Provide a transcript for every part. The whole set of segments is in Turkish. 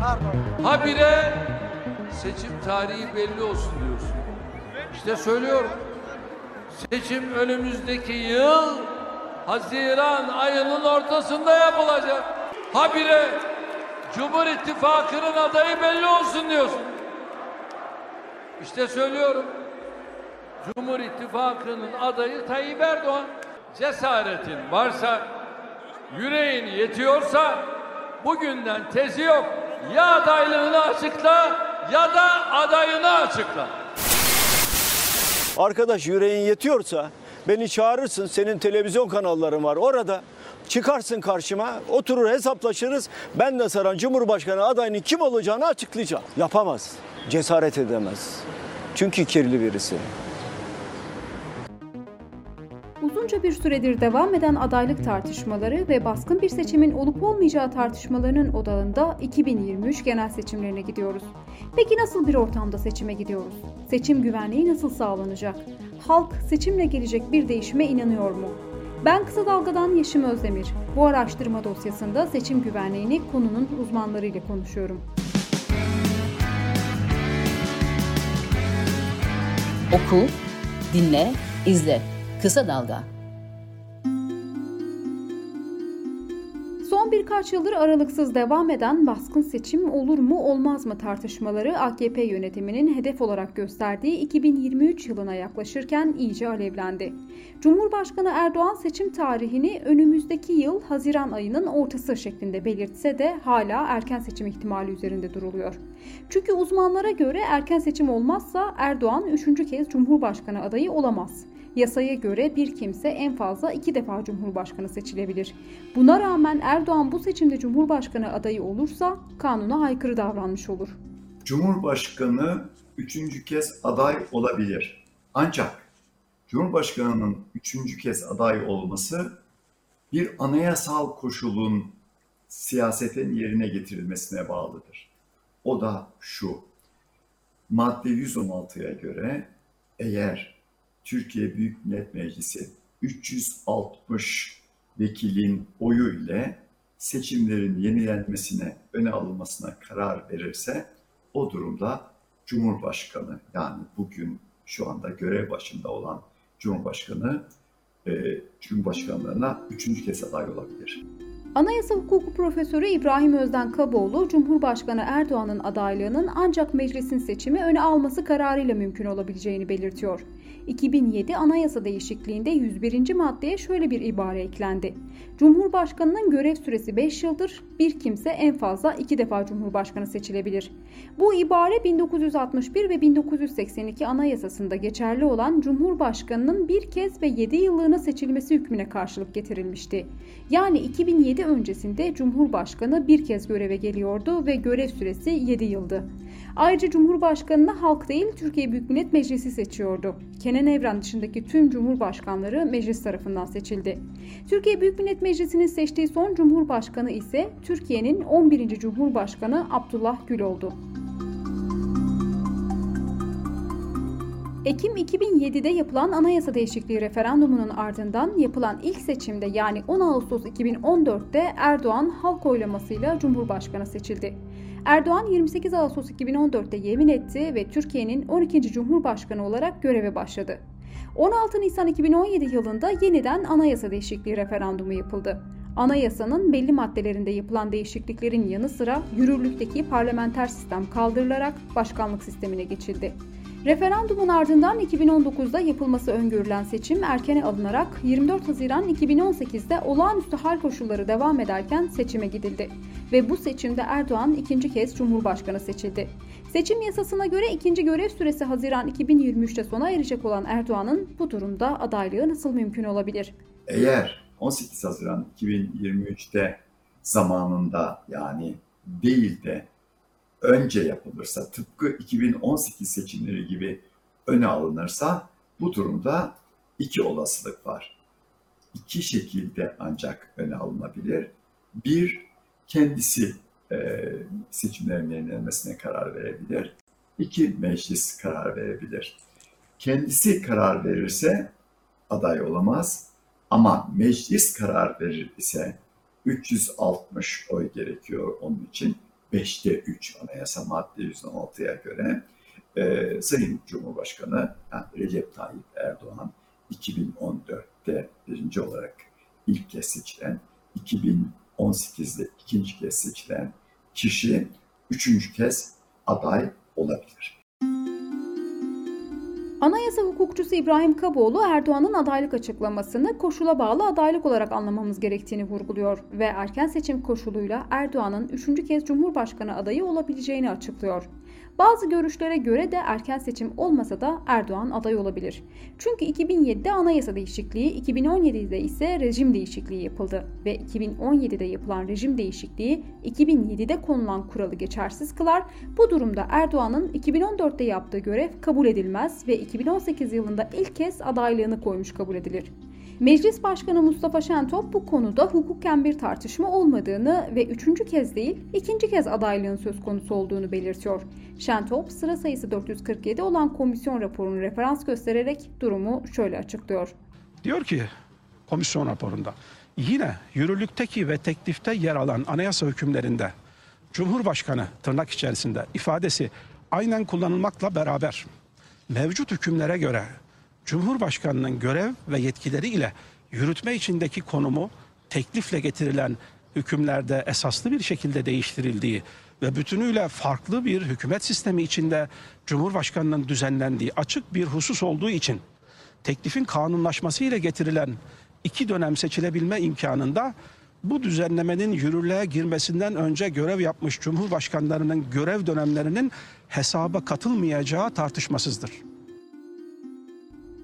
Pardon. Habire seçim tarihi belli olsun diyorsun. İşte söylüyorum. Seçim önümüzdeki yıl Haziran ayının ortasında yapılacak. Habire Cumhur İttifakı'nın adayı belli olsun diyorsun. İşte söylüyorum. Cumhur İttifakı'nın adayı Tayyip Erdoğan. Cesaretin varsa, yüreğin yetiyorsa bugünden tezi yok. Ya adaylığını açıkla ya da adayını açıkla. Arkadaş yüreğin yetiyorsa beni çağırırsın. Senin televizyon kanalların var orada. Çıkarsın karşıma, oturur hesaplaşırız. Ben de sana Cumhurbaşkanı adayının kim olacağını açıklayacağım. Yapamaz, cesaret edemez. Çünkü kirli birisi. Uzunca bir süredir devam eden adaylık tartışmaları ve baskın bir seçimin olup olmayacağı tartışmalarının odağında 2023 genel seçimlerine gidiyoruz. Peki nasıl bir ortamda seçime gidiyoruz? Seçim güvenliği nasıl sağlanacak? Halk seçimle gelecek bir değişime inanıyor mu? Ben Kısa Dalga'dan Yeşim Özdemir. Bu araştırma dosyasında seçim güvenliğini konunun uzmanlarıyla konuşuyorum. Oku, dinle, izle. Kısa Dalga. Son birkaç yıldır aralıksız devam eden baskın seçim olur mu olmaz mı tartışmaları AKP yönetiminin hedef olarak gösterdiği 2023 yılına yaklaşırken iyice alevlendi. Cumhurbaşkanı Erdoğan seçim tarihini önümüzdeki yıl Haziran ayının ortası şeklinde belirtse de hala erken seçim ihtimali üzerinde duruluyor. Çünkü uzmanlara göre erken seçim olmazsa Erdoğan üçüncü kez Cumhurbaşkanı adayı olamaz. Yasaya göre bir kimse en fazla iki defa Cumhurbaşkanı seçilebilir. Buna rağmen Erdoğan bu seçimde Cumhurbaşkanı adayı olursa kanuna aykırı davranmış olur. Cumhurbaşkanı üçüncü kez aday olabilir. Ancak Cumhurbaşkanının üçüncü kez aday olması bir anayasal koşulun siyasetin yerine getirilmesine bağlıdır. O da şu, madde 116'ya göre eğer Türkiye Büyük Millet Meclisi 360 vekilin oyu ile seçimlerin yenilenmesine, öne alınmasına karar verirse o durumda Cumhurbaşkanı yani bugün şu anda görev başında olan Cumhurbaşkanı e, Cumhurbaşkanlığına üçüncü kez aday olabilir. Anayasa hukuku profesörü İbrahim Özden Kaboğlu, Cumhurbaşkanı Erdoğan'ın adaylığının ancak meclisin seçimi öne alması kararıyla mümkün olabileceğini belirtiyor. 2007 anayasa değişikliğinde 101. maddeye şöyle bir ibare eklendi. Cumhurbaşkanının görev süresi 5 yıldır, bir kimse en fazla 2 defa Cumhurbaşkanı seçilebilir. Bu ibare 1961 ve 1982 anayasasında geçerli olan Cumhurbaşkanının bir kez ve 7 yıllığına seçilmesi hükmüne karşılık getirilmişti. Yani 2007 öncesinde Cumhurbaşkanı bir kez göreve geliyordu ve görev süresi 7 yıldı. Ayrıca Cumhurbaşkanını halk değil Türkiye Büyük Millet Meclisi seçiyordu. Kenan Evren dışındaki tüm cumhurbaşkanları meclis tarafından seçildi. Türkiye Büyük Millet Meclisi'nin seçtiği son cumhurbaşkanı ise Türkiye'nin 11. Cumhurbaşkanı Abdullah Gül oldu. Ekim 2007'de yapılan anayasa değişikliği referandumunun ardından yapılan ilk seçimde yani 10 Ağustos 2014'te Erdoğan halk oylamasıyla Cumhurbaşkanı seçildi. Erdoğan 28 Ağustos 2014'te yemin etti ve Türkiye'nin 12. Cumhurbaşkanı olarak göreve başladı. 16 Nisan 2017 yılında yeniden anayasa değişikliği referandumu yapıldı. Anayasanın belli maddelerinde yapılan değişikliklerin yanı sıra yürürlükteki parlamenter sistem kaldırılarak başkanlık sistemine geçildi. Referandumun ardından 2019'da yapılması öngörülen seçim erkene alınarak 24 Haziran 2018'de olağanüstü hal koşulları devam ederken seçime gidildi. Ve bu seçimde Erdoğan ikinci kez Cumhurbaşkanı seçildi. Seçim yasasına göre ikinci görev süresi Haziran 2023'te sona erecek olan Erdoğan'ın bu durumda adaylığı nasıl mümkün olabilir? Eğer 18 Haziran 2023'te zamanında yani değil de önce yapılırsa tıpkı 2018 seçimleri gibi öne alınırsa bu durumda iki olasılık var. İki şekilde ancak öne alınabilir. Bir, kendisi e, seçimlerin yenilenmesine karar verebilir. İki, meclis karar verebilir. Kendisi karar verirse aday olamaz ama meclis karar verir ise 360 oy gerekiyor onun için 5'te 3 anayasa madde 116'ya göre e, Sayın Cumhurbaşkanı yani Recep Tayyip Erdoğan 2014'te birinci olarak ilk kez seçilen, 2018'de ikinci kez seçilen kişi üçüncü kez aday olabilir. Anayasa hukukçusu İbrahim Kaboğlu Erdoğan'ın adaylık açıklamasını koşula bağlı adaylık olarak anlamamız gerektiğini vurguluyor ve erken seçim koşuluyla Erdoğan'ın üçüncü kez Cumhurbaşkanı adayı olabileceğini açıklıyor. Bazı görüşlere göre de erken seçim olmasa da Erdoğan aday olabilir. Çünkü 2007'de anayasa değişikliği, 2017'de ise rejim değişikliği yapıldı ve 2017'de yapılan rejim değişikliği 2007'de konulan kuralı geçersiz kılar. Bu durumda Erdoğan'ın 2014'te yaptığı görev kabul edilmez ve 2018 yılında ilk kez adaylığını koymuş kabul edilir. Meclis Başkanı Mustafa Şentop bu konuda hukuken bir tartışma olmadığını ve üçüncü kez değil ikinci kez adaylığın söz konusu olduğunu belirtiyor. Şentop sıra sayısı 447 olan komisyon raporunu referans göstererek durumu şöyle açıklıyor. Diyor ki komisyon raporunda yine yürürlükteki ve teklifte yer alan anayasa hükümlerinde Cumhurbaşkanı tırnak içerisinde ifadesi aynen kullanılmakla beraber mevcut hükümlere göre Cumhurbaşkanının görev ve yetkileri ile yürütme içindeki konumu teklifle getirilen hükümlerde esaslı bir şekilde değiştirildiği ve bütünüyle farklı bir hükümet sistemi içinde Cumhurbaşkanının düzenlendiği açık bir husus olduğu için teklifin kanunlaşması ile getirilen iki dönem seçilebilme imkanında bu düzenlemenin yürürlüğe girmesinden önce görev yapmış cumhurbaşkanlarının görev dönemlerinin hesaba katılmayacağı tartışmasızdır.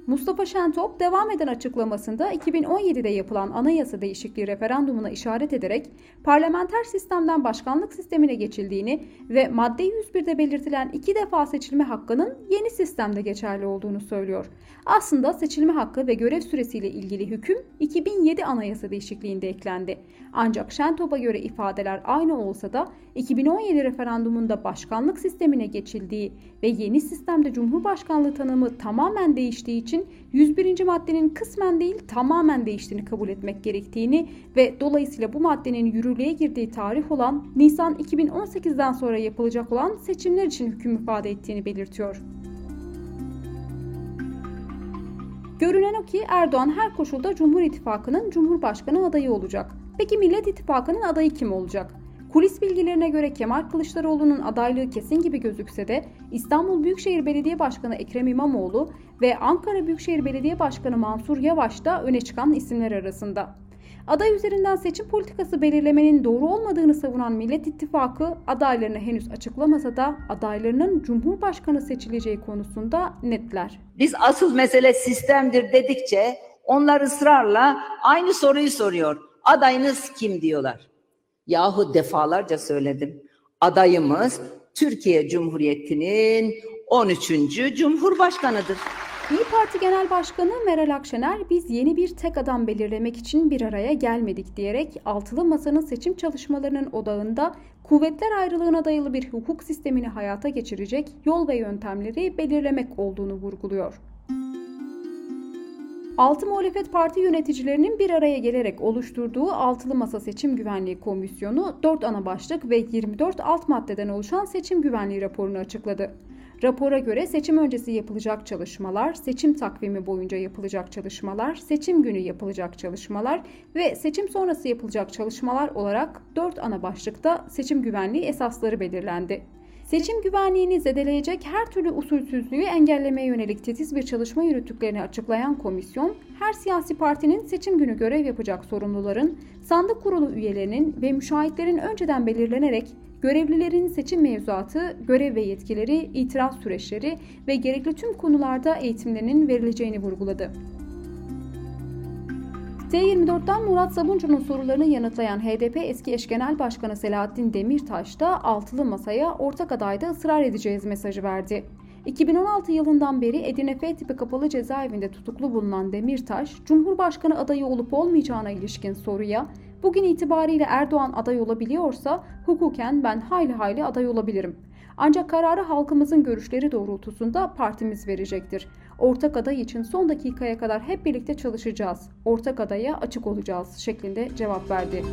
Mustafa Şentop devam eden açıklamasında 2017'de yapılan anayasa değişikliği referandumuna işaret ederek parlamenter sistemden başkanlık sistemine geçildiğini ve madde 101'de belirtilen iki defa seçilme hakkının yeni sistemde geçerli olduğunu söylüyor. Aslında seçilme hakkı ve görev süresiyle ilgili hüküm 2007 anayasa değişikliğinde eklendi. Ancak Şentop'a göre ifadeler aynı olsa da 2017 referandumunda başkanlık sistemine geçildiği ve yeni sistemde cumhurbaşkanlığı tanımı tamamen değiştiği için 101. maddenin kısmen değil tamamen değiştiğini kabul etmek gerektiğini ve dolayısıyla bu maddenin yürürlüğe girdiği tarih olan Nisan 2018'den sonra yapılacak olan seçimler için hüküm ifade ettiğini belirtiyor. Görünen o ki Erdoğan her koşulda Cumhur İttifakı'nın Cumhurbaşkanı adayı olacak. Peki Millet İttifakı'nın adayı kim olacak? Kulis bilgilerine göre Kemal Kılıçdaroğlu'nun adaylığı kesin gibi gözükse de İstanbul Büyükşehir Belediye Başkanı Ekrem İmamoğlu ve Ankara Büyükşehir Belediye Başkanı Mansur Yavaş da öne çıkan isimler arasında. Aday üzerinden seçim politikası belirlemenin doğru olmadığını savunan Millet İttifakı adaylarını henüz açıklamasa da adaylarının Cumhurbaşkanı seçileceği konusunda netler. Biz asıl mesele sistemdir dedikçe onlar ısrarla aynı soruyu soruyor. Adayınız kim diyorlar. Yahu defalarca söyledim. Adayımız Türkiye Cumhuriyeti'nin 13. Cumhurbaşkanıdır. İyi Parti Genel Başkanı Meral Akşener biz yeni bir tek adam belirlemek için bir araya gelmedik diyerek altılı masanın seçim çalışmalarının odağında kuvvetler ayrılığına dayalı bir hukuk sistemini hayata geçirecek yol ve yöntemleri belirlemek olduğunu vurguluyor. Altı muhalefet parti yöneticilerinin bir araya gelerek oluşturduğu Altılı Masa Seçim Güvenliği Komisyonu 4 ana başlık ve 24 alt maddeden oluşan seçim güvenliği raporunu açıkladı. Rapora göre seçim öncesi yapılacak çalışmalar, seçim takvimi boyunca yapılacak çalışmalar, seçim günü yapılacak çalışmalar ve seçim sonrası yapılacak çalışmalar olarak 4 ana başlıkta seçim güvenliği esasları belirlendi. Seçim güvenliğini zedeleyecek her türlü usulsüzlüğü engellemeye yönelik titiz bir çalışma yürüttüklerini açıklayan komisyon, her siyasi partinin seçim günü görev yapacak sorumluların, sandık kurulu üyelerinin ve müşahitlerin önceden belirlenerek görevlilerin seçim mevzuatı, görev ve yetkileri, itiraz süreçleri ve gerekli tüm konularda eğitimlerinin verileceğini vurguladı. T24'ten Murat Sabuncu'nun sorularını yanıtlayan HDP eski eş genel başkanı Selahattin Demirtaş da altılı masaya ortak adayda ısrar edeceğiz mesajı verdi. 2016 yılından beri Edirne F tipi kapalı cezaevinde tutuklu bulunan Demirtaş, Cumhurbaşkanı adayı olup olmayacağına ilişkin soruya bugün itibariyle Erdoğan aday olabiliyorsa hukuken ben hayli hayli aday olabilirim. Ancak kararı halkımızın görüşleri doğrultusunda partimiz verecektir. Ortak aday için son dakikaya kadar hep birlikte çalışacağız. Ortak adaya açık olacağız şeklinde cevap verdi.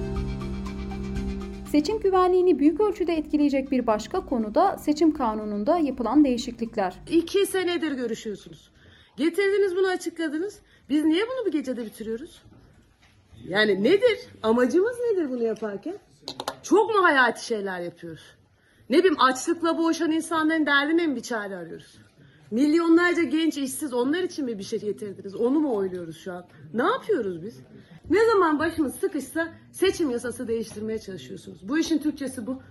Seçim güvenliğini büyük ölçüde etkileyecek bir başka konu da seçim kanununda yapılan değişiklikler. İki senedir görüşüyorsunuz. Getirdiniz bunu açıkladınız. Biz niye bunu bir gecede bitiriyoruz? Yani nedir? Amacımız nedir bunu yaparken? Çok mu hayati şeyler yapıyoruz? Ne bileyim açlıkla boğuşan insanların derdine mi bir çare arıyoruz? Milyonlarca genç işsiz onlar için mi bir şey getirdiniz? Onu mu oyluyoruz şu an? Ne yapıyoruz biz? Ne zaman başımız sıkışsa seçim yasası değiştirmeye çalışıyorsunuz. Bu işin Türkçesi bu.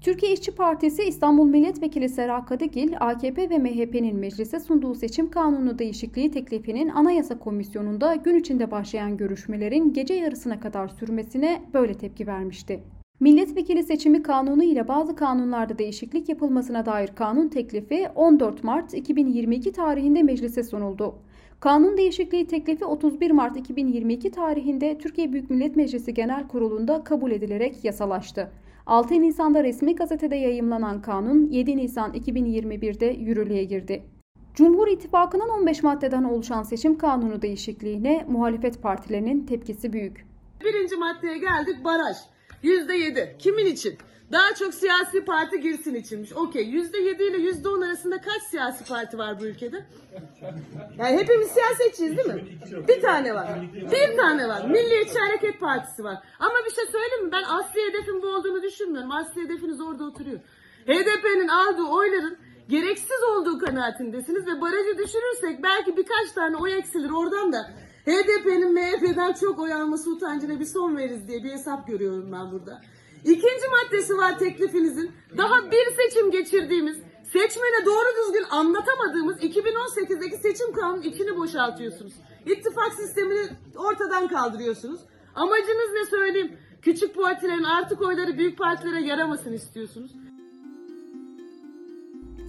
Türkiye İşçi Partisi İstanbul Milletvekili Sera Kadıgil, AKP ve MHP'nin meclise sunduğu seçim kanunu değişikliği teklifinin Anayasa Komisyonu'nda gün içinde başlayan görüşmelerin gece yarısına kadar sürmesine böyle tepki vermişti. Milletvekili seçimi kanunu ile bazı kanunlarda değişiklik yapılmasına dair kanun teklifi 14 Mart 2022 tarihinde meclise sunuldu. Kanun değişikliği teklifi 31 Mart 2022 tarihinde Türkiye Büyük Millet Meclisi Genel Kurulu'nda kabul edilerek yasalaştı. 6 Nisan'da resmi gazetede yayımlanan kanun 7 Nisan 2021'de yürürlüğe girdi. Cumhur İttifakı'nın 15 maddeden oluşan seçim kanunu değişikliğine muhalefet partilerinin tepkisi büyük. Birinci maddeye geldik baraj. Yüzde yedi. Kimin için? Daha çok siyasi parti girsin içinmiş. Okey. Yüzde yedi ile yüzde on arasında kaç siyasi parti var bu ülkede? Yani hepimiz siyasetçiyiz değil mi? Bir tane var. Bir tane var. Milliyetçi Hareket Partisi var. Ama bir şey söyleyeyim mi? Ben asli hedefin bu olduğunu düşünmüyorum. Asli hedefiniz orada oturuyor. HDP'nin aldığı oyların gereksiz olduğu kanaatindesiniz ve barajı düşürürsek belki birkaç tane oy eksilir oradan da HDP'nin MHP'den çok oy alması utancına bir son veririz diye bir hesap görüyorum ben burada. İkinci maddesi var teklifinizin. Daha bir seçim geçirdiğimiz, seçmene doğru düzgün anlatamadığımız 2018'deki seçim kanunun içini boşaltıyorsunuz. İttifak sistemini ortadan kaldırıyorsunuz. Amacınız ne söyleyeyim? Küçük partilerin artık oyları büyük partilere yaramasın istiyorsunuz.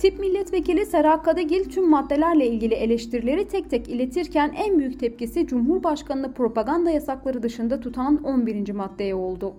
Tip milletvekili Sera Kadıgil tüm maddelerle ilgili eleştirileri tek tek iletirken en büyük tepkisi Cumhurbaşkanı'nı propaganda yasakları dışında tutan 11. maddeye oldu.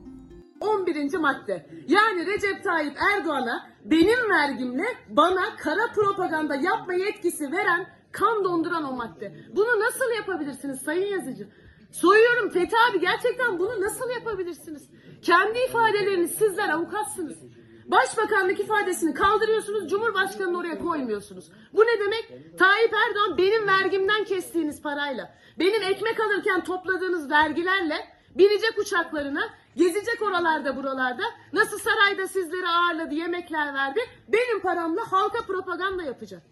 11. madde. Yani Recep Tayyip Erdoğan'a benim vergimle bana kara propaganda yapma yetkisi veren, kan donduran o madde. Bunu nasıl yapabilirsiniz sayın yazıcı? Soruyorum Fethi abi gerçekten bunu nasıl yapabilirsiniz? Kendi ifadeleriniz sizler avukatsınız. Başbakanlık ifadesini kaldırıyorsunuz, Cumhurbaşkanı'nı oraya koymuyorsunuz. Bu ne demek? Tayyip Erdoğan benim vergimden kestiğiniz parayla, benim ekmek alırken topladığınız vergilerle binecek uçaklarına, gezecek oralarda buralarda, nasıl sarayda sizleri ağırladı, yemekler verdi, benim paramla halka propaganda yapacak.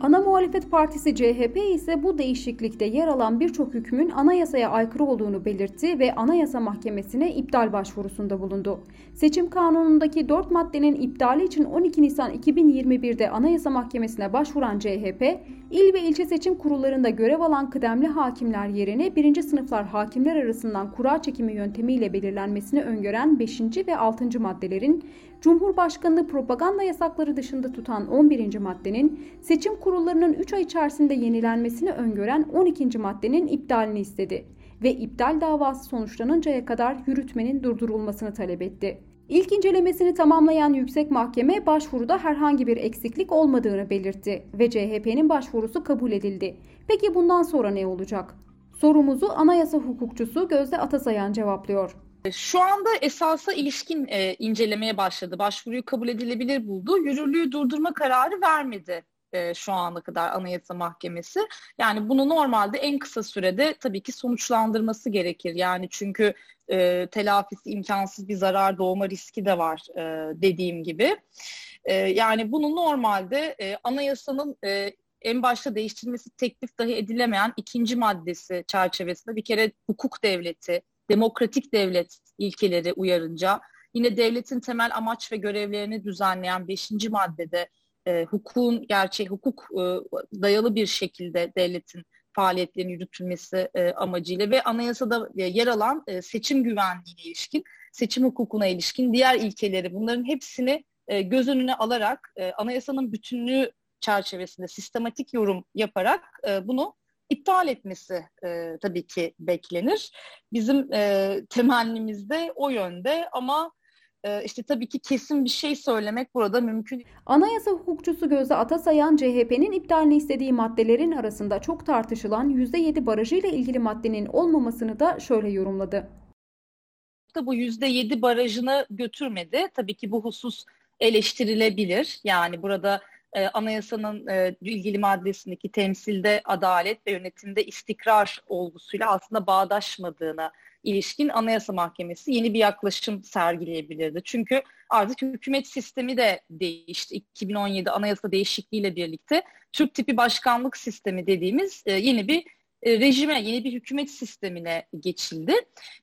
Ana muhalefet partisi CHP ise bu değişiklikte yer alan birçok hükmün anayasaya aykırı olduğunu belirtti ve Anayasa Mahkemesi'ne iptal başvurusunda bulundu. Seçim kanunundaki 4 maddenin iptali için 12 Nisan 2021'de Anayasa Mahkemesi'ne başvuran CHP, il ve ilçe seçim kurullarında görev alan kıdemli hakimler yerine birinci sınıflar hakimler arasından kura çekimi yöntemiyle belirlenmesini öngören 5. ve 6. maddelerin Cumhurbaşkanlığı propaganda yasakları dışında tutan 11. maddenin seçim kurullarının 3 ay içerisinde yenilenmesini öngören 12. maddenin iptalini istedi ve iptal davası sonuçlanıncaya kadar yürütmenin durdurulmasını talep etti. İlk incelemesini tamamlayan Yüksek Mahkeme başvuruda herhangi bir eksiklik olmadığını belirtti ve CHP'nin başvurusu kabul edildi. Peki bundan sonra ne olacak? Sorumuzu anayasa hukukçusu Gözde Atasayan cevaplıyor. Şu anda esasa ilişkin e, incelemeye başladı. Başvuruyu kabul edilebilir buldu. Yürürlüğü durdurma kararı vermedi e, şu ana kadar Anayasa Mahkemesi. Yani bunu normalde en kısa sürede tabii ki sonuçlandırması gerekir. Yani çünkü e, telafisi imkansız bir zarar doğma riski de var e, dediğim gibi. E, yani bunu normalde e, anayasanın e, en başta değiştirilmesi teklif dahi edilemeyen ikinci maddesi çerçevesinde bir kere hukuk devleti, demokratik devlet ilkeleri uyarınca yine devletin temel amaç ve görevlerini düzenleyen beşinci maddede e, hukukun gerçek hukuk e, dayalı bir şekilde devletin faaliyetlerini yürütülmesi e, amacıyla ve anayasada e, yer alan e, seçim güvenliğine ilişkin, seçim hukukuna ilişkin diğer ilkeleri bunların hepsini e, göz önüne alarak e, anayasanın bütünlüğü çerçevesinde sistematik yorum yaparak e, bunu iptal etmesi e, tabii ki beklenir. Bizim e, temennimiz de o yönde ama işte tabii ki kesin bir şey söylemek burada mümkün. Anayasa hukukçusu Gözde Atasayan, CHP'nin iptalini istediği maddelerin arasında çok tartışılan %7 barajıyla ilgili maddenin olmamasını da şöyle yorumladı. %10'lukta bu %7 barajını götürmedi. Tabii ki bu husus eleştirilebilir. Yani burada e, anayasanın e, ilgili maddesindeki temsilde adalet ve yönetimde istikrar olgusuyla aslında bağdaşmadığına ilişkin Anayasa Mahkemesi yeni bir yaklaşım sergileyebilirdi. Çünkü artık hükümet sistemi de değişti. 2017 anayasa değişikliğiyle birlikte Türk tipi başkanlık sistemi dediğimiz e, yeni bir e, rejime, yeni bir hükümet sistemine geçildi.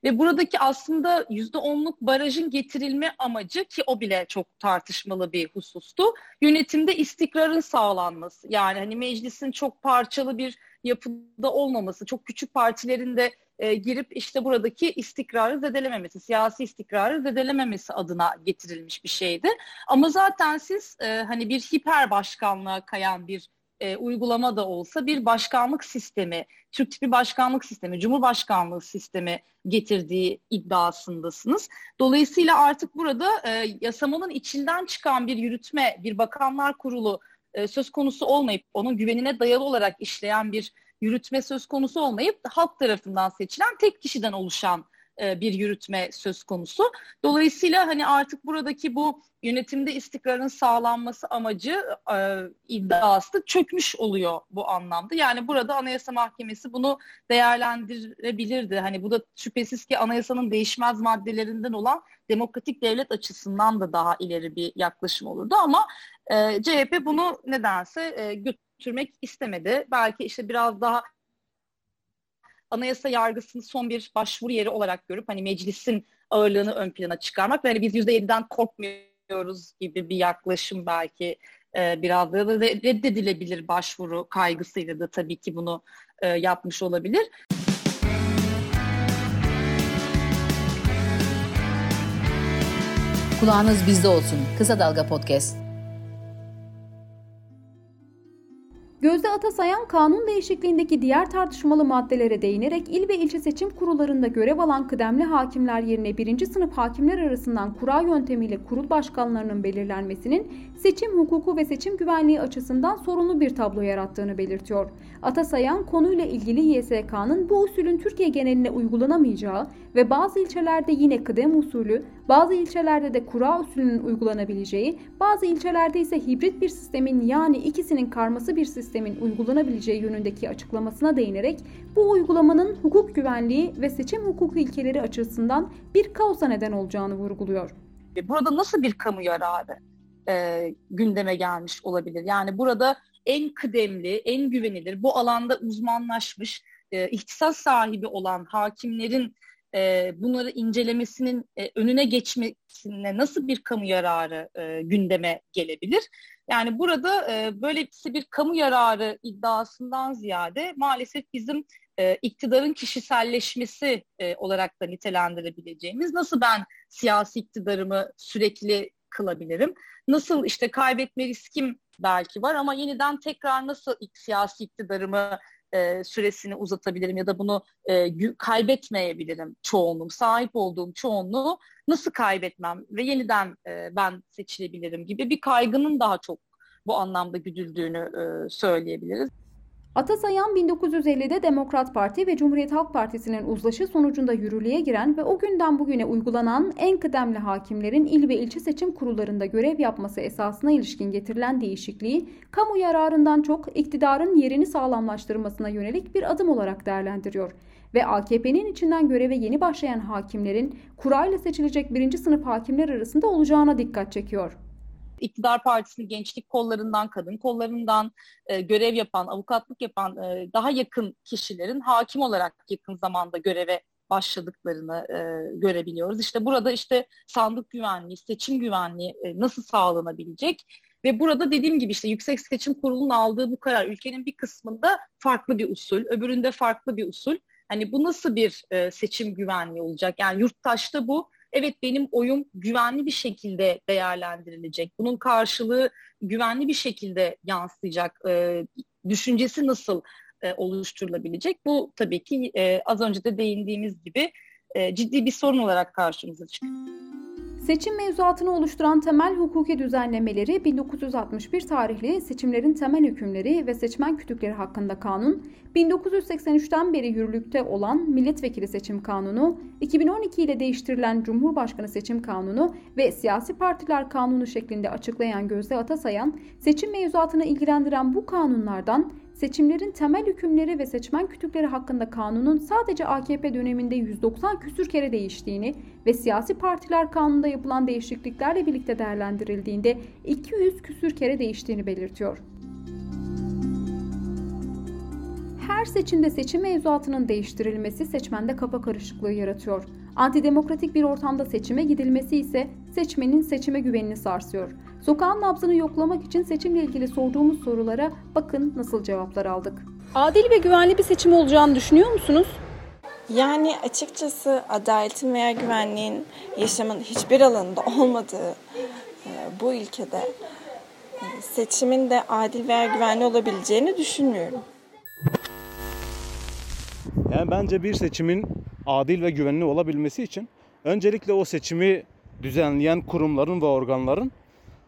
Ve buradaki aslında yüzde onluk barajın getirilme amacı ki o bile çok tartışmalı bir husustu. Yönetimde istikrarın sağlanması. Yani hani meclisin çok parçalı bir yapıda olmaması, çok küçük partilerin de e, girip işte buradaki istikrarı zedelememesi, siyasi istikrarı zedelememesi adına getirilmiş bir şeydi. Ama zaten siz e, hani bir hiper başkanlığa kayan bir e, uygulama da olsa bir başkanlık sistemi, Türk tipi başkanlık sistemi, Cumhurbaşkanlığı sistemi getirdiği iddiasındasınız. Dolayısıyla artık burada e, yasamanın içinden çıkan bir yürütme, bir bakanlar kurulu e, söz konusu olmayıp onun güvenine dayalı olarak işleyen bir yürütme söz konusu olmayıp halk tarafından seçilen tek kişiden oluşan e, bir yürütme söz konusu. Dolayısıyla hani artık buradaki bu yönetimde istikrarın sağlanması amacı e, iddiası çökmüş oluyor bu anlamda. Yani burada Anayasa Mahkemesi bunu değerlendirebilirdi. Hani bu da şüphesiz ki anayasanın değişmez maddelerinden olan demokratik devlet açısından da daha ileri bir yaklaşım olurdu ama e, CHP bunu nedense e, götürmek istemedi. Belki işte biraz daha anayasa yargısını son bir başvuru yeri olarak görüp hani meclisin ağırlığını ön plana çıkarmak ve hani biz %7'den korkmuyoruz gibi bir yaklaşım belki e, biraz da reddedilebilir başvuru kaygısıyla da tabii ki bunu e, yapmış olabilir. Kulağınız bizde olsun. Kısa Dalga Podcast. Gözde Atasayan kanun değişikliğindeki diğer tartışmalı maddelere değinerek il ve ilçe seçim kurullarında görev alan kıdemli hakimler yerine birinci sınıf hakimler arasından kura yöntemiyle kurul başkanlarının belirlenmesinin seçim hukuku ve seçim güvenliği açısından sorunlu bir tablo yarattığını belirtiyor. Atasayan konuyla ilgili YSK'nın bu usulün Türkiye geneline uygulanamayacağı ve bazı ilçelerde yine kıdem usulü, bazı ilçelerde de kura usulünün uygulanabileceği, bazı ilçelerde ise hibrit bir sistemin yani ikisinin karması bir sistemin uygulanabileceği yönündeki açıklamasına değinerek bu uygulamanın hukuk güvenliği ve seçim hukuku ilkeleri açısından bir kaosa neden olacağını vurguluyor. Burada nasıl bir kamu yararı e, gündeme gelmiş olabilir? Yani burada en kıdemli, en güvenilir, bu alanda uzmanlaşmış, e, ihtisas sahibi olan hakimlerin e, bunları incelemesinin e, önüne geçmesine nasıl bir kamu yararı e, gündeme gelebilir? Yani burada e, böyle bir kamu yararı iddiasından ziyade maalesef bizim e, iktidarın kişiselleşmesi e, olarak da nitelendirebileceğimiz nasıl ben siyasi iktidarımı sürekli kılabilirim? Nasıl işte kaybetme riskim belki var ama yeniden tekrar nasıl siyasi iktidarımı e, süresini uzatabilirim ya da bunu e, kaybetmeyebilirim çoğunluğum, sahip olduğum çoğunluğu nasıl kaybetmem ve yeniden e, ben seçilebilirim gibi bir kaygının daha çok bu anlamda güdüldüğünü e, söyleyebiliriz. Atasayan 1950'de Demokrat Parti ve Cumhuriyet Halk Partisi'nin uzlaşı sonucunda yürürlüğe giren ve o günden bugüne uygulanan en kıdemli hakimlerin il ve ilçe seçim kurullarında görev yapması esasına ilişkin getirilen değişikliği kamu yararından çok iktidarın yerini sağlamlaştırmasına yönelik bir adım olarak değerlendiriyor ve AKP'nin içinden göreve yeni başlayan hakimlerin kurayla seçilecek birinci sınıf hakimler arasında olacağına dikkat çekiyor iktidar partisinin gençlik kollarından, kadın kollarından e, görev yapan, avukatlık yapan e, daha yakın kişilerin hakim olarak yakın zamanda göreve başladıklarını e, görebiliyoruz. İşte burada işte sandık güvenliği, seçim güvenliği e, nasıl sağlanabilecek? Ve burada dediğim gibi işte Yüksek Seçim Kurulu'nun aldığı bu karar ülkenin bir kısmında farklı bir usul, öbüründe farklı bir usul. Hani bu nasıl bir e, seçim güvenliği olacak? Yani yurttaşta bu evet benim oyum güvenli bir şekilde değerlendirilecek. Bunun karşılığı güvenli bir şekilde yansıyacak. E, düşüncesi nasıl e, oluşturulabilecek? Bu tabii ki e, az önce de değindiğimiz gibi e, ciddi bir sorun olarak karşımıza çıkıyor. Seçim mevzuatını oluşturan temel hukuki düzenlemeleri 1961 tarihli seçimlerin temel hükümleri ve seçmen kütükleri hakkında kanun, 1983'ten beri yürürlükte olan milletvekili seçim kanunu, 2012 ile değiştirilen Cumhurbaşkanı seçim kanunu ve siyasi partiler kanunu şeklinde açıklayan Gözde Atasayan, seçim mevzuatını ilgilendiren bu kanunlardan seçimlerin temel hükümleri ve seçmen kütükleri hakkında kanunun sadece AKP döneminde 190 küsür kere değiştiğini ve siyasi partiler kanununda yapılan değişikliklerle birlikte değerlendirildiğinde 200 küsür kere değiştiğini belirtiyor. Her seçimde seçim mevzuatının değiştirilmesi seçmende kafa karışıklığı yaratıyor. Antidemokratik bir ortamda seçime gidilmesi ise seçmenin seçime güvenini sarsıyor. Sokağın nabzını yoklamak için seçimle ilgili sorduğumuz sorulara bakın nasıl cevaplar aldık. Adil ve güvenli bir seçim olacağını düşünüyor musunuz? Yani açıkçası adaletin veya güvenliğin yaşamın hiçbir alanında olmadığı e, bu ülkede e, seçimin de adil veya güvenli olabileceğini düşünmüyorum. Yani bence bir seçimin adil ve güvenli olabilmesi için öncelikle o seçimi düzenleyen kurumların ve organların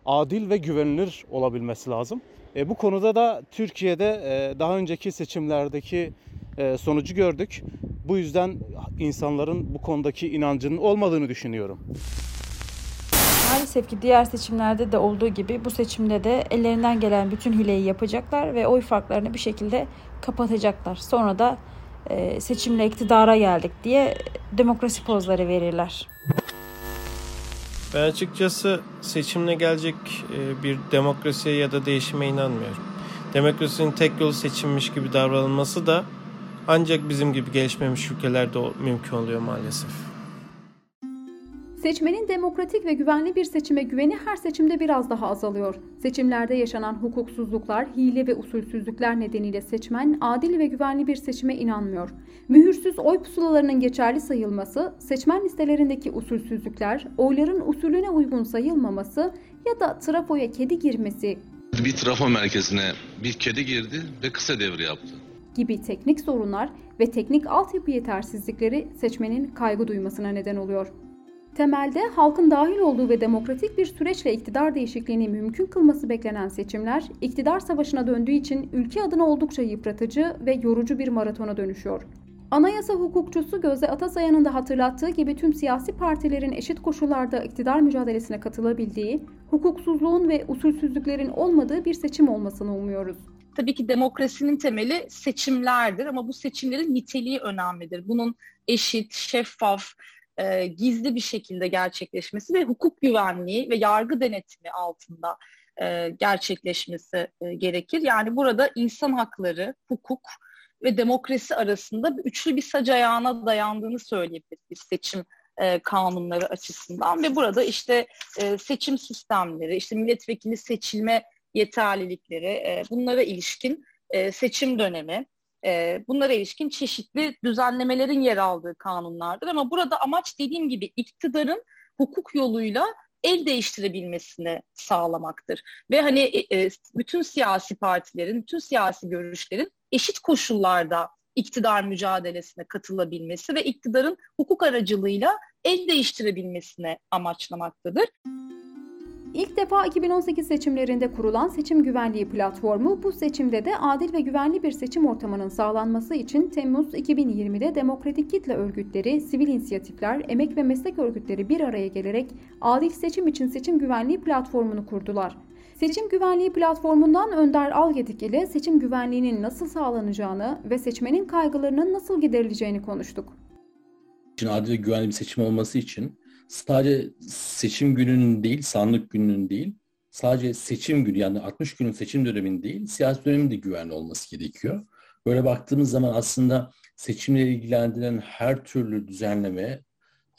adil ve güvenilir olabilmesi lazım. E, bu konuda da Türkiye'de e, daha önceki seçimlerdeki e, sonucu gördük. Bu yüzden insanların bu konudaki inancının olmadığını düşünüyorum. Maalesef ki diğer seçimlerde de olduğu gibi bu seçimde de ellerinden gelen bütün hileyi yapacaklar ve oy farklarını bir şekilde kapatacaklar. Sonra da e, seçimle iktidara geldik diye demokrasi pozları verirler. Ben açıkçası seçimle gelecek e, bir demokrasiye ya da değişime inanmıyorum. Demokrasinin tek yolu seçilmiş gibi davranılması da ancak bizim gibi gelişmemiş ülkelerde mümkün oluyor maalesef. Seçmenin demokratik ve güvenli bir seçime güveni her seçimde biraz daha azalıyor. Seçimlerde yaşanan hukuksuzluklar, hile ve usulsüzlükler nedeniyle seçmen adil ve güvenli bir seçime inanmıyor. Mühürsüz oy pusulalarının geçerli sayılması, seçmen listelerindeki usulsüzlükler, oyların usulüne uygun sayılmaması ya da trafoya kedi girmesi bir trafo merkezine bir kedi girdi ve kısa devre yaptı gibi teknik sorunlar ve teknik altyapı yetersizlikleri seçmenin kaygı duymasına neden oluyor. Temelde halkın dahil olduğu ve demokratik bir süreçle iktidar değişikliğini mümkün kılması beklenen seçimler, iktidar savaşına döndüğü için ülke adına oldukça yıpratıcı ve yorucu bir maratona dönüşüyor. Anayasa hukukçusu Gözde Atasayan'ın da hatırlattığı gibi tüm siyasi partilerin eşit koşullarda iktidar mücadelesine katılabildiği, hukuksuzluğun ve usulsüzlüklerin olmadığı bir seçim olmasını umuyoruz. Tabii ki demokrasinin temeli seçimlerdir ama bu seçimlerin niteliği önemlidir. Bunun eşit, şeffaf, e, gizli bir şekilde gerçekleşmesi ve hukuk güvenliği ve yargı denetimi altında e, gerçekleşmesi e, gerekir. Yani burada insan hakları, hukuk ve demokrasi arasında üçlü bir sac ayağına dayandığını söyleyebiliriz seçim e, kanunları açısından ve burada işte e, seçim sistemleri, işte milletvekili seçilme yeterlilikleri, e, bunlara ilişkin e, seçim dönemi, e, bunlara ilişkin çeşitli düzenlemelerin yer aldığı kanunlardır. Ama burada amaç dediğim gibi iktidarın hukuk yoluyla el değiştirebilmesini sağlamaktır. Ve hani e, bütün siyasi partilerin, bütün siyasi görüşlerin eşit koşullarda iktidar mücadelesine katılabilmesi ve iktidarın hukuk aracılığıyla el değiştirebilmesine amaçlamaktadır. İlk defa 2018 seçimlerinde kurulan Seçim Güvenliği Platformu bu seçimde de adil ve güvenli bir seçim ortamının sağlanması için Temmuz 2020'de demokratik kitle örgütleri, sivil inisiyatifler, emek ve meslek örgütleri bir araya gelerek adil seçim için Seçim Güvenliği Platformu'nu kurdular. Seçim Güvenliği Platformu'ndan Önder Algedik ile seçim güvenliğinin nasıl sağlanacağını ve seçmenin kaygılarının nasıl giderileceğini konuştuk. Adil ve güvenli bir seçim olması için sadece seçim gününün değil, sandık gününün değil, sadece seçim günü yani 60 günün seçim döneminin değil, siyasi dönemin de güvenli olması gerekiyor. Böyle baktığımız zaman aslında seçimle ilgilendiren her türlü düzenleme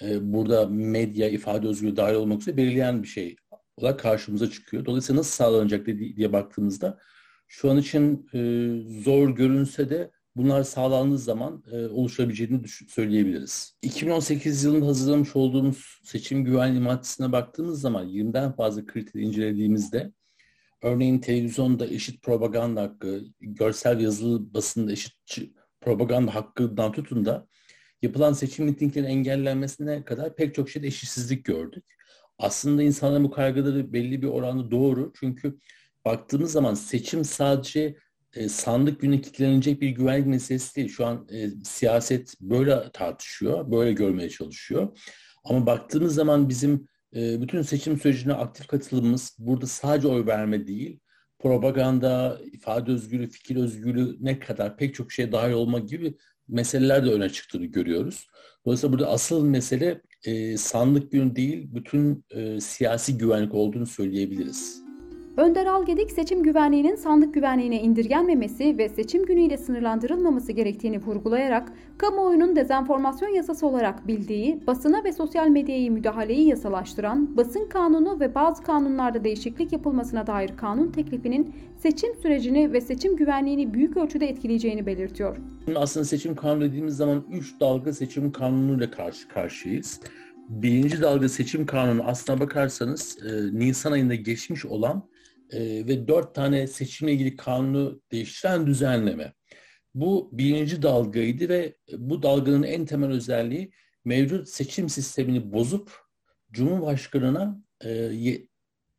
e, burada medya, ifade özgürlüğü dahil olmak üzere belirleyen bir şey olarak karşımıza çıkıyor. Dolayısıyla nasıl sağlanacak diye baktığımızda şu an için e, zor görünse de bunlar sağlandığı zaman e, oluşabileceğini söyleyebiliriz. 2018 yılında hazırlamış olduğumuz seçim güvenliği maddesine baktığımız zaman 20'den fazla kriter incelediğimizde örneğin televizyonda eşit propaganda hakkı, görsel yazılı basında eşit propaganda hakkından tutun da yapılan seçim mitinglerin engellenmesine kadar pek çok şeyde eşitsizlik gördük. Aslında insanların bu kaygıları belli bir oranda doğru. Çünkü baktığımız zaman seçim sadece e, sandık günü kilitlenecek bir güvenlik meselesi değil. Şu an e, siyaset böyle tartışıyor, böyle görmeye çalışıyor. Ama baktığımız zaman bizim e, bütün seçim sürecine aktif katılımımız burada sadece oy verme değil, propaganda, ifade özgürlüğü, fikir özgürlüğü ne kadar pek çok şeye dahil olmak gibi meseleler de öne çıktığını görüyoruz. Dolayısıyla burada asıl mesele e, sandık günü değil, bütün e, siyasi güvenlik olduğunu söyleyebiliriz. Önder Algedik seçim güvenliğinin sandık güvenliğine indirgenmemesi ve seçim günüyle sınırlandırılmaması gerektiğini vurgulayarak kamuoyunun dezenformasyon yasası olarak bildiği, basına ve sosyal medyayı müdahaleyi yasalaştıran, basın kanunu ve bazı kanunlarda değişiklik yapılmasına dair kanun teklifinin seçim sürecini ve seçim güvenliğini büyük ölçüde etkileyeceğini belirtiyor. Aslında seçim kanunu dediğimiz zaman 3 dalga seçim kanunuyla karşı karşıyayız. Birinci dalga seçim kanunu aslına bakarsanız e, Nisan ayında geçmiş olan e, ve dört tane seçimle ilgili kanunu değiştiren düzenleme. Bu birinci dalgaydı ve bu dalganın en temel özelliği mevcut seçim sistemini bozup Cumhurbaşkanı'na e, ye,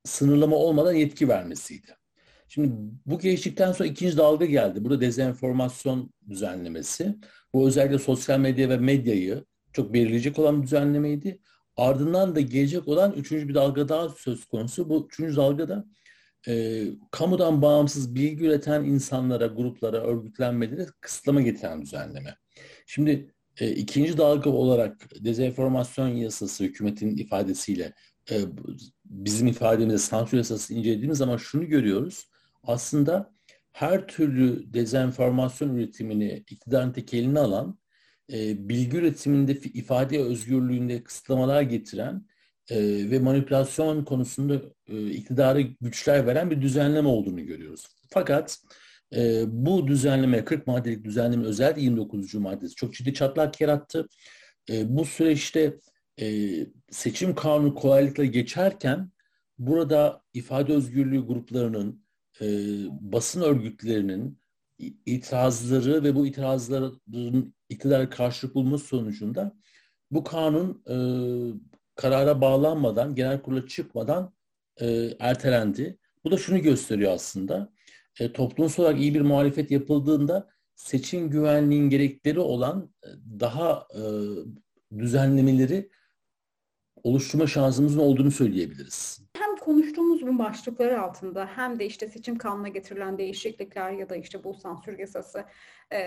sınırlama olmadan yetki vermesiydi. Şimdi bu geçtikten sonra ikinci dalga geldi. Burada dezenformasyon düzenlemesi. Bu özellikle sosyal medya ve medyayı çok belirleyecek olan düzenlemeydi. Ardından da gelecek olan üçüncü bir dalga daha söz konusu. Bu üçüncü dalgada e, kamudan bağımsız bilgi üreten insanlara, gruplara, örgütlenmelere kısıtlama getiren düzenleme. Şimdi e, ikinci dalga olarak dezenformasyon yasası hükümetin ifadesiyle e, bizim ifademizde sansür yasası incelediğimiz zaman şunu görüyoruz. Aslında her türlü dezenformasyon üretimini iktidarın tek eline alan, e, bilgi üretiminde ifade özgürlüğünde kısıtlamalar getiren e, ve manipülasyon konusunda e, iktidara güçler veren bir düzenleme olduğunu görüyoruz. Fakat e, bu düzenleme, 40 maddelik düzenleme özellikle 29. maddesi çok ciddi çatlak yarattı. E, bu süreçte e, seçim kanunu kolaylıkla geçerken burada ifade özgürlüğü gruplarının, e, basın örgütlerinin itirazları ve bu itirazların iktidara karşılık bulması sonucunda bu kanun e, karara bağlanmadan, genel kurula çıkmadan e, ertelendi. Bu da şunu gösteriyor aslında. E, toplumsal olarak iyi bir muhalefet yapıldığında seçim güvenliğin gerekleri olan e, daha e, düzenlemeleri oluşturma şansımızın olduğunu söyleyebiliriz. Hem konuştuğumuz bu başlıkları altında hem de işte seçim kanuna getirilen değişiklikler ya da işte bu sansür yasası e,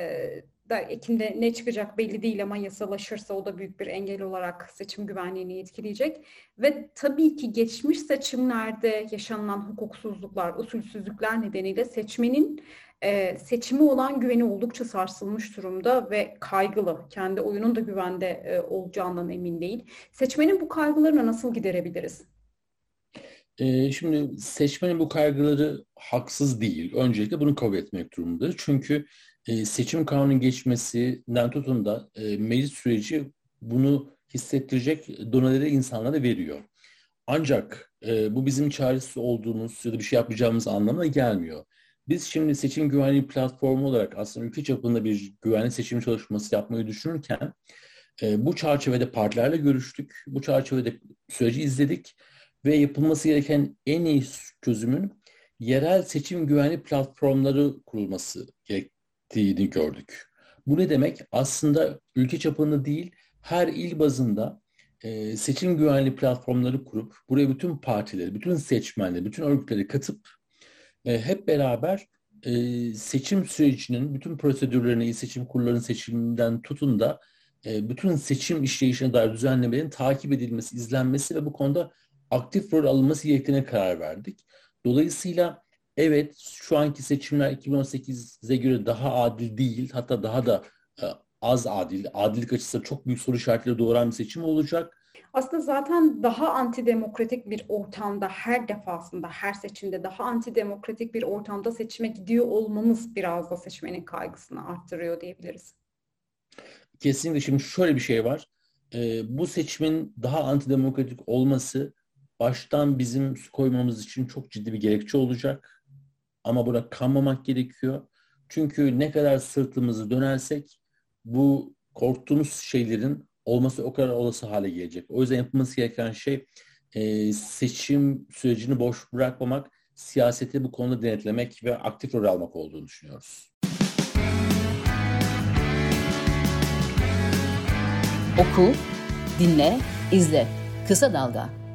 da Ekim'de ne çıkacak belli değil ama yasalaşırsa o da büyük bir engel olarak seçim güvenliğini etkileyecek. Ve tabii ki geçmiş seçimlerde yaşanılan hukuksuzluklar, usulsüzlükler nedeniyle seçmenin e, seçimi olan güveni oldukça sarsılmış durumda ve kaygılı. Kendi oyunun da güvende e, olacağından emin değil. Seçmenin bu kaygılarını nasıl giderebiliriz? E, şimdi seçmenin bu kaygıları haksız değil. Öncelikle bunu kabul etmek durumunda. Çünkü e, seçim kanunun geçmesinden tutun da e, meclis süreci bunu hissettirecek doneleri insanlara veriyor. Ancak e, bu bizim çaresiz olduğumuz ya da bir şey yapacağımız anlamına gelmiyor. Biz şimdi seçim güvenliği platformu olarak aslında ülke çapında bir güvenlik seçim çalışması yapmayı düşünürken e, bu çerçevede partilerle görüştük. Bu çerçevede süreci izledik ve yapılması gereken en iyi çözümün yerel seçim güvenliği platformları kurulması gerektiğini gördük. Bu ne demek? Aslında ülke çapında değil, her il bazında e, seçim güvenliği platformları kurup buraya bütün partileri, bütün seçmenleri, bütün örgütleri katıp e, hep beraber e, seçim sürecinin bütün prosedürlerini, seçim kurullarının seçiminden tutun da e, bütün seçim işleyişine dair düzenlemelerin takip edilmesi, izlenmesi ve bu konuda aktif rol alınması gerektiğine karar verdik. Dolayısıyla evet şu anki seçimler 2018'e göre daha adil değil, hatta daha da e, az adil, adillik açısından çok büyük soru işaretleri doğuran bir seçim olacak. Aslında zaten daha antidemokratik bir ortamda her defasında, her seçimde daha antidemokratik bir ortamda seçime gidiyor olmamız biraz da seçmenin kaygısını arttırıyor diyebiliriz. Kesinlikle şimdi şöyle bir şey var. Ee, bu seçimin daha antidemokratik olması baştan bizim koymamız için çok ciddi bir gerekçe olacak. Ama bırakamamak gerekiyor. Çünkü ne kadar sırtımızı dönersek bu korktuğumuz şeylerin olması o kadar olası hale gelecek. O yüzden yapılması gereken şey e, seçim sürecini boş bırakmamak, siyaseti bu konuda denetlemek ve aktif rol almak olduğunu düşünüyoruz. Oku, dinle, izle. Kısa Dalga.